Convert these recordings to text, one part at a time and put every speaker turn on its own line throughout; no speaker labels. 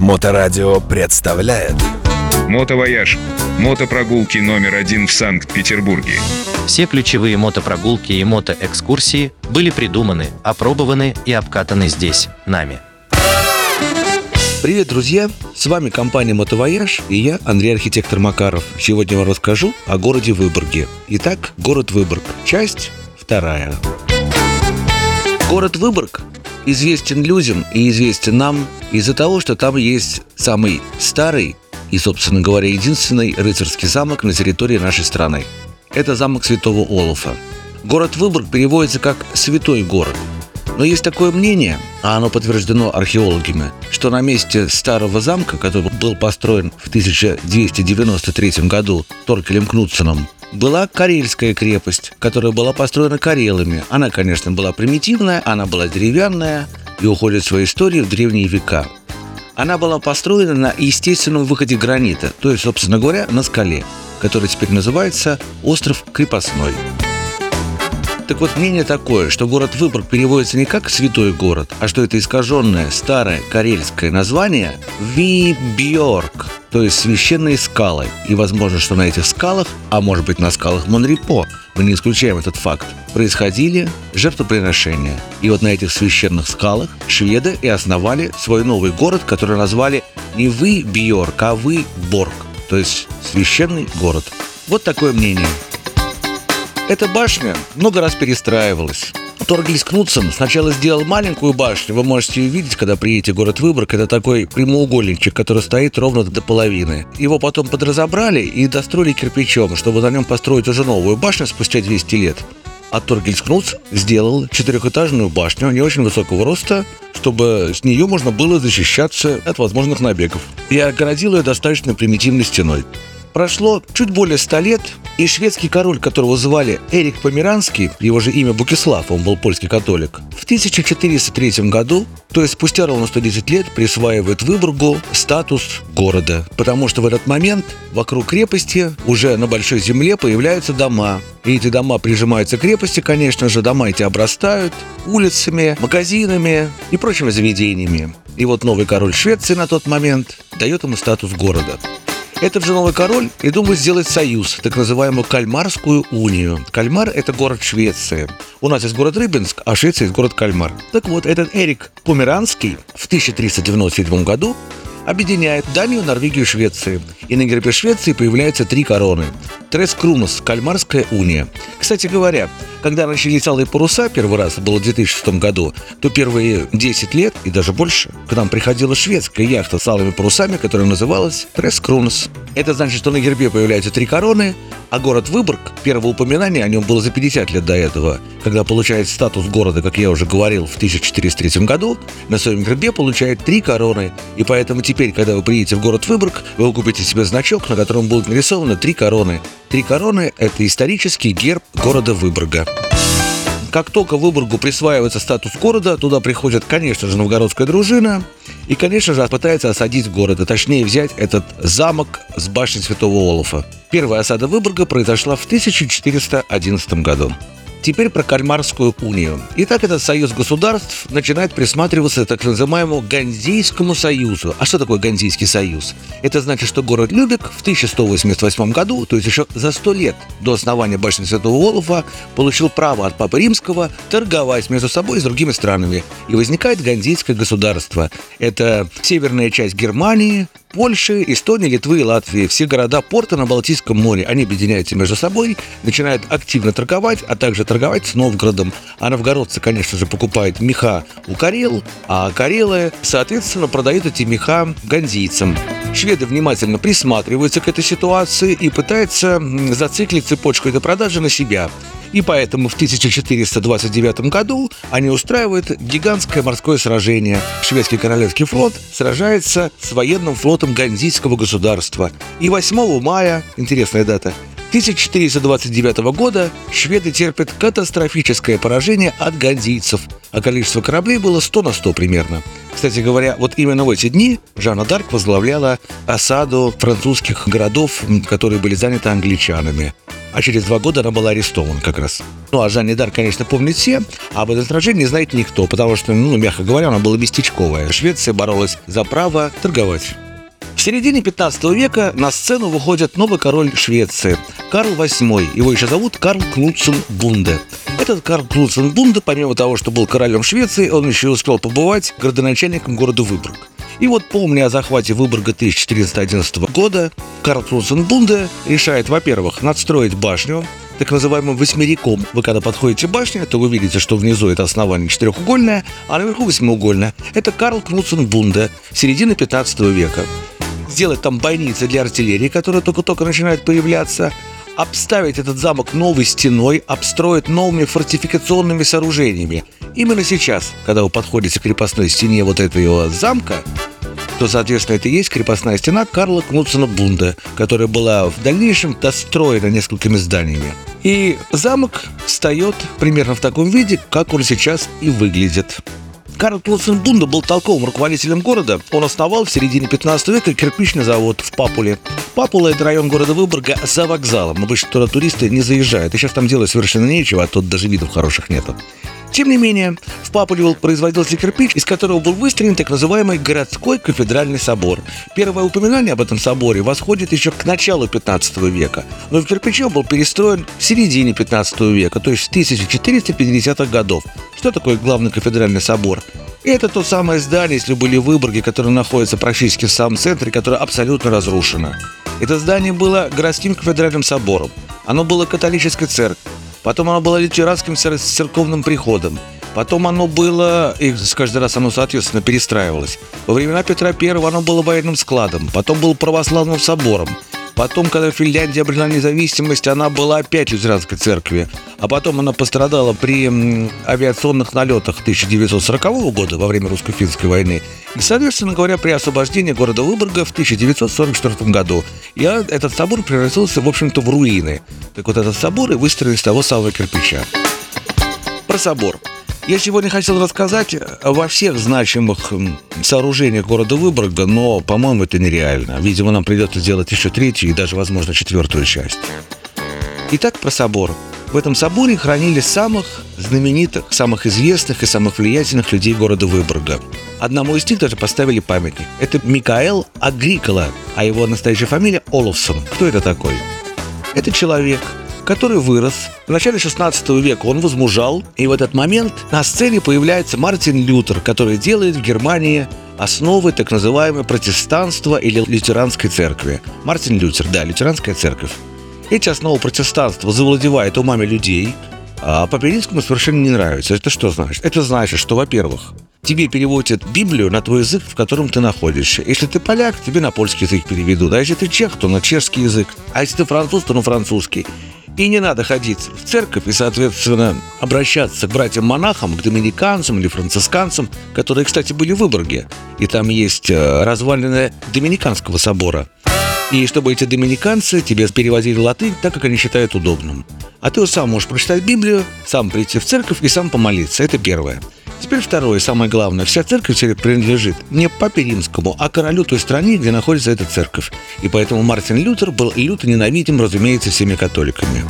Моторадио представляет
Мотовояж. Мотопрогулки номер один в Санкт-Петербурге.
Все ключевые мотопрогулки и мотоэкскурсии были придуманы, опробованы и обкатаны здесь, нами.
Привет, друзья! С вами компания «Мотовояж» и я, Андрей Архитектор Макаров. Сегодня я вам расскажу о городе Выборге. Итак, город Выборг. Часть вторая. Город Выборг известен людям и известен нам из-за того, что там есть самый старый и, собственно говоря, единственный рыцарский замок на территории нашей страны. Это замок Святого Олафа. Город Выборг переводится как «святой город». Но есть такое мнение, а оно подтверждено археологами, что на месте старого замка, который был построен в 1293 году Торкелем Кнутсоном, была Карельская крепость, которая была построена карелами. Она, конечно, была примитивная, она была деревянная и уходит в свою историю в древние века. Она была построена на естественном выходе гранита, то есть, собственно говоря, на скале, который теперь называется остров Крепостной. Так вот, мнение такое, что город Выборг переводится не как «святой город», а что это искаженное старое карельское название Вибьорк, то есть священные скалы. И возможно, что на этих скалах, а может быть на скалах Монрепо, мы не исключаем этот факт, происходили жертвоприношения. И вот на этих священных скалах шведы и основали свой новый город, который назвали не вы Бьорк, а вы Борг, то есть священный город. Вот такое мнение. Эта башня много раз перестраивалась. Торгельс Кнутсон сначала сделал маленькую башню, вы можете ее видеть, когда приедете в город Выборг. Это такой прямоугольничек, который стоит ровно до половины. Его потом подразобрали и достроили кирпичом, чтобы на нем построить уже новую башню спустя 200 лет. А Торгельс Кнутс сделал четырехэтажную башню не очень высокого роста, чтобы с нее можно было защищаться от возможных набегов. И огородил ее достаточно примитивной стеной. Прошло чуть более ста лет, и шведский король, которого звали Эрик Померанский, его же имя Букислав, он был польский католик, в 1403 году, то есть спустя ровно 110 лет, присваивает Выборгу статус города. Потому что в этот момент вокруг крепости уже на большой земле появляются дома. И эти дома прижимаются к крепости, конечно же, дома эти обрастают улицами, магазинами и прочими заведениями. И вот новый король Швеции на тот момент дает ему статус города. Этот же новый король и думает сделать союз, так называемую Кальмарскую унию. Кальмар – это город Швеции. У нас есть город Рыбинск, а в Швеции есть город Кальмар. Так вот, этот Эрик Померанский в 1397 году объединяет Данию, Норвегию и Швецию. И на гербе Швеции появляются три короны. Трес Крумас, Кальмарская уния. Кстати говоря, когда начались алые паруса первый раз, было в 2006 году, то первые 10 лет и даже больше к нам приходила шведская яхта с алыми парусами, которая называлась Трес Крунас. Это значит, что на гербе появляются три короны, а город Выборг, первое упоминание о нем было за 50 лет до этого, когда получает статус города, как я уже говорил, в 1403 году, на своем гербе получает три короны. И поэтому теперь, когда вы приедете в город Выборг, вы купите себе значок, на котором будут нарисованы три короны. Три короны – это исторический герб города Выборга. Как только Выборгу присваивается статус города, туда приходит, конечно же, новгородская дружина и, конечно же, пытается осадить город, а точнее взять этот замок с башней Святого Олафа. Первая осада Выборга произошла в 1411 году. Теперь про Кальмарскую унию. Итак, этот союз государств начинает присматриваться к так называемому Ганзейскому союзу. А что такое Ганзейский союз? Это значит, что город Любек в 1188 году, то есть еще за 100 лет до основания башни Святого Олафа, получил право от Папы Римского торговать между собой и с другими странами. И возникает Ганзейское государство. Это северная часть Германии, Польши, Эстонии, Литвы и Латвии. Все города порта на Балтийском море, они объединяются между собой, начинают активно торговать, а также торговать с Новгородом. А новгородцы, конечно же, покупают меха у Карел, а Карелы, соответственно, продают эти меха ганзийцам. Шведы внимательно присматриваются к этой ситуации и пытаются зациклить цепочку этой продажи на себя. И поэтому в 1429 году они устраивают гигантское морское сражение. Шведский королевский флот сражается с военным флотом Ганзийского государства. И 8 мая, интересная дата, 1429 года шведы терпят катастрофическое поражение от ганзийцев, а количество кораблей было 100 на 100 примерно. Кстати говоря, вот именно в эти дни Жанна Дарк возглавляла осаду французских городов, которые были заняты англичанами. А через два года она была арестована как раз. Ну, а Жанне Дар, конечно, помнит все, а об этом сражении знает никто, потому что, ну, мягко говоря, она была местечковая. Швеция боролась за право торговать. В середине 15 века на сцену выходит новый король Швеции – Карл VIII. Его еще зовут Карл Кнутсен Бунде. Этот Карл Кнутсен Бунде, помимо того, что был королем Швеции, он еще успел побывать городоначальником города Выборг. И вот помня о захвате Выборга 1411 года, Карл Кнутсен Бунде решает, во-первых, надстроить башню, так называемым восьмериком. Вы когда подходите к башне, то вы видите, что внизу это основание четырехугольное, а наверху восьмиугольное. Это Карл Кнутсен Бунде, середины 15 века сделать там бойницы для артиллерии, которая только-только начинает появляться, обставить этот замок новой стеной, обстроить новыми фортификационными сооружениями. Именно сейчас, когда вы подходите к крепостной стене вот этого замка, то, соответственно, это и есть крепостная стена Карла Кнутсона Бунда, которая была в дальнейшем достроена несколькими зданиями. И замок встает примерно в таком виде, как он сейчас и выглядит. Карл Клоценбунда был толковым руководителем города. Он основал в середине 15 века кирпичный завод в Папуле. Папула – это район города Выборга за вокзалом. Обычно туда туристы не заезжают. И сейчас там делать совершенно нечего, а тут даже видов хороших нету. Тем не менее, в Папуле производился кирпич, из которого был выстроен так называемый городской кафедральный собор. Первое упоминание об этом соборе восходит еще к началу 15 века, но в кирпиче он был перестроен в середине 15 века, то есть в 1450-х годов. Что такое главный кафедральный собор? это то самое здание, если были в Выборге, которое находится практически в самом центре, которое абсолютно разрушено. Это здание было городским кафедральным собором. Оно было католической церковью. Потом оно было лютеранским церковным приходом. Потом оно было, и каждый раз оно, соответственно, перестраивалось. Во времена Петра I оно было военным складом, потом было православным собором, Потом, когда Финляндия обрела независимость, она была опять лютеранской церкви. А потом она пострадала при авиационных налетах 1940 года во время русско-финской войны. И, соответственно говоря, при освобождении города Выборга в 1944 году. И этот собор превратился, в общем-то, в руины. Так вот, этот собор и выстроен из того самого кирпича. Про собор. Я сегодня хотел рассказать во всех значимых сооружениях города Выборга, но, по-моему, это нереально. Видимо, нам придется сделать еще третью и даже, возможно, четвертую часть. Итак, про собор. В этом соборе хранили самых знаменитых, самых известных и самых влиятельных людей города Выборга. Одному из них даже поставили памятник. Это Микаэл Агрикола, а его настоящая фамилия Оловсон. Кто это такой? Это человек, который вырос. В начале 16 века он возмужал, и в этот момент на сцене появляется Мартин Лютер, который делает в Германии основы так называемого протестанства или лютеранской церкви. Мартин Лютер, да, лютеранская церковь. Эти основы протестанства завладевают умами людей, а Папиринскому совершенно не нравится. Это что значит? Это значит, что, во-первых, тебе переводят Библию на твой язык, в котором ты находишься. Если ты поляк, тебе на польский язык переведут. А если ты чех, то на чешский язык. А если ты француз, то на французский. И не надо ходить в церковь и, соответственно, обращаться к братьям-монахам, к доминиканцам или францисканцам, которые, кстати, были в Выборге. И там есть э, развалины Доминиканского собора. И чтобы эти доминиканцы тебе переводили латынь так, как они считают удобным. А ты сам можешь прочитать Библию, сам прийти в церковь и сам помолиться. Это первое. Теперь второе, самое главное. Вся церковь теперь принадлежит не папе римскому, а королю той страны, где находится эта церковь. И поэтому Мартин Лютер был люто ненавидим, разумеется, всеми католиками.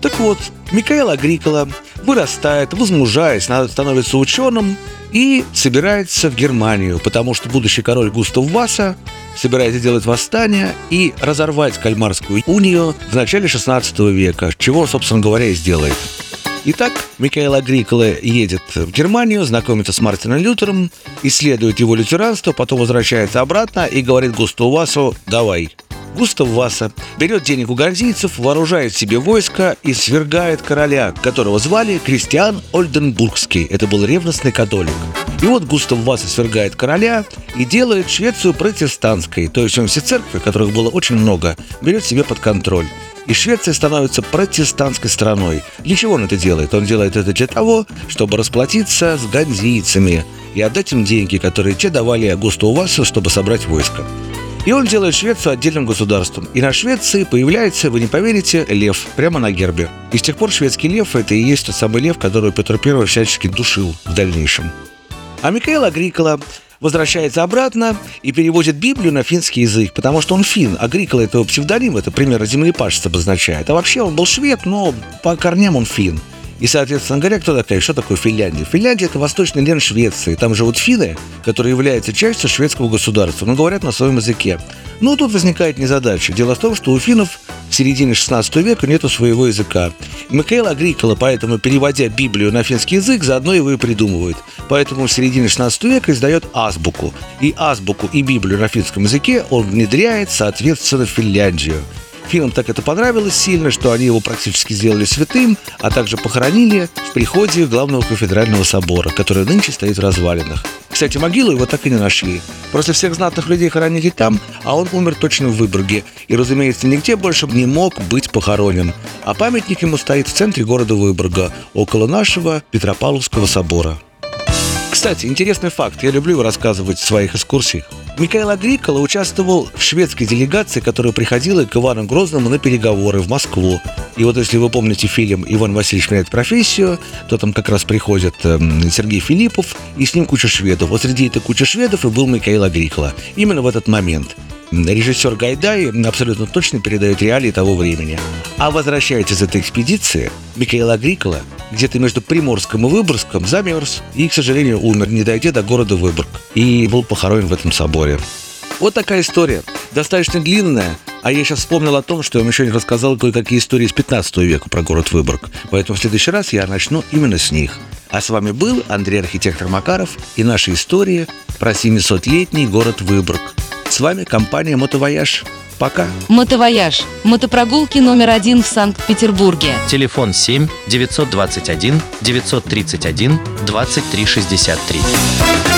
Так вот, Микаэл Агрикола вырастает, возмужаясь, становится ученым и собирается в Германию, потому что будущий король Густав Васа собирается делать восстание и разорвать Кальмарскую унию в начале 16 века, чего, собственно говоря, и сделает. Итак, Микаэл Агрикола едет в Германию, знакомится с Мартином Лютером, исследует его лютеранство, потом возвращается обратно и говорит Густаву Васу «давай». Густав Васа берет денег у ганзийцев, вооружает себе войско и свергает короля, которого звали Кристиан Ольденбургский. Это был ревностный католик. И вот Густав Васа свергает короля и делает Швецию протестантской, то есть он все церкви, которых было очень много, берет себе под контроль и Швеция становится протестантской страной. Для чего он это делает? Он делает это для того, чтобы расплатиться с ганзийцами и отдать им деньги, которые те давали Густу Васу, чтобы собрать войско. И он делает Швецию отдельным государством. И на Швеции появляется, вы не поверите, лев прямо на гербе. И с тех пор шведский лев – это и есть тот самый лев, который Петр I всячески душил в дальнейшем. А Микаэл Агрикола возвращается обратно и переводит Библию на финский язык, потому что он фин. Агрикола – это его псевдоним, это пример землепашец обозначает. А вообще он был швед, но по корням он фин. И, соответственно говоря, кто такая, что такое Финляндия? Финляндия – это восточный лен Швеции. Там живут финны, которые являются частью шведского государства, но говорят на своем языке. Но тут возникает незадача. Дело в том, что у финнов в середине 16 века нету своего языка. Михаил Агрикола, поэтому, переводя Библию на финский язык, заодно его и придумывает. Поэтому в середине 16 века издает азбуку. И азбуку, и Библию на финском языке он внедряет, соответственно, в Финляндию. Финнам так это понравилось сильно, что они его практически сделали святым, а также похоронили в приходе главного кафедрального собора, который нынче стоит в развалинах. Кстати, могилу его так и не нашли. Просто всех знатных людей хоронили там, а он умер точно в Выборге. И, разумеется, нигде больше не мог быть похоронен. А памятник ему стоит в центре города Выборга, около нашего Петропавловского собора. Кстати, интересный факт. Я люблю рассказывать в своих экскурсиях. Михаил Агрикола участвовал в шведской делегации, которая приходила к Ивану Грозному на переговоры в Москву. И вот если вы помните фильм «Иван Васильевич меняет профессию», то там как раз приходит э, Сергей Филиппов и с ним куча шведов. Вот среди этой кучи шведов и был Михаил Агрикола. Именно в этот момент. Режиссер Гайдай абсолютно точно передает реалии того времени. А возвращаясь из этой экспедиции, Михаил Агрикола где-то между Приморском и Выборгском замерз и, к сожалению, умер, не дойдя до города Выборг. И был похоронен в этом соборе. Вот такая история. Достаточно длинная, а я сейчас вспомнил о том, что я вам еще не рассказал кое-какие истории из 15 века про город Выборг. Поэтому в следующий раз я начну именно с них. А с вами был Андрей Архитектор Макаров и наша история про 700-летний город Выборг. С вами компания «Мотовояж». Пока.
Мотовояж. Мотопрогулки номер один в Санкт-Петербурге.
Телефон 7 921 931 2363.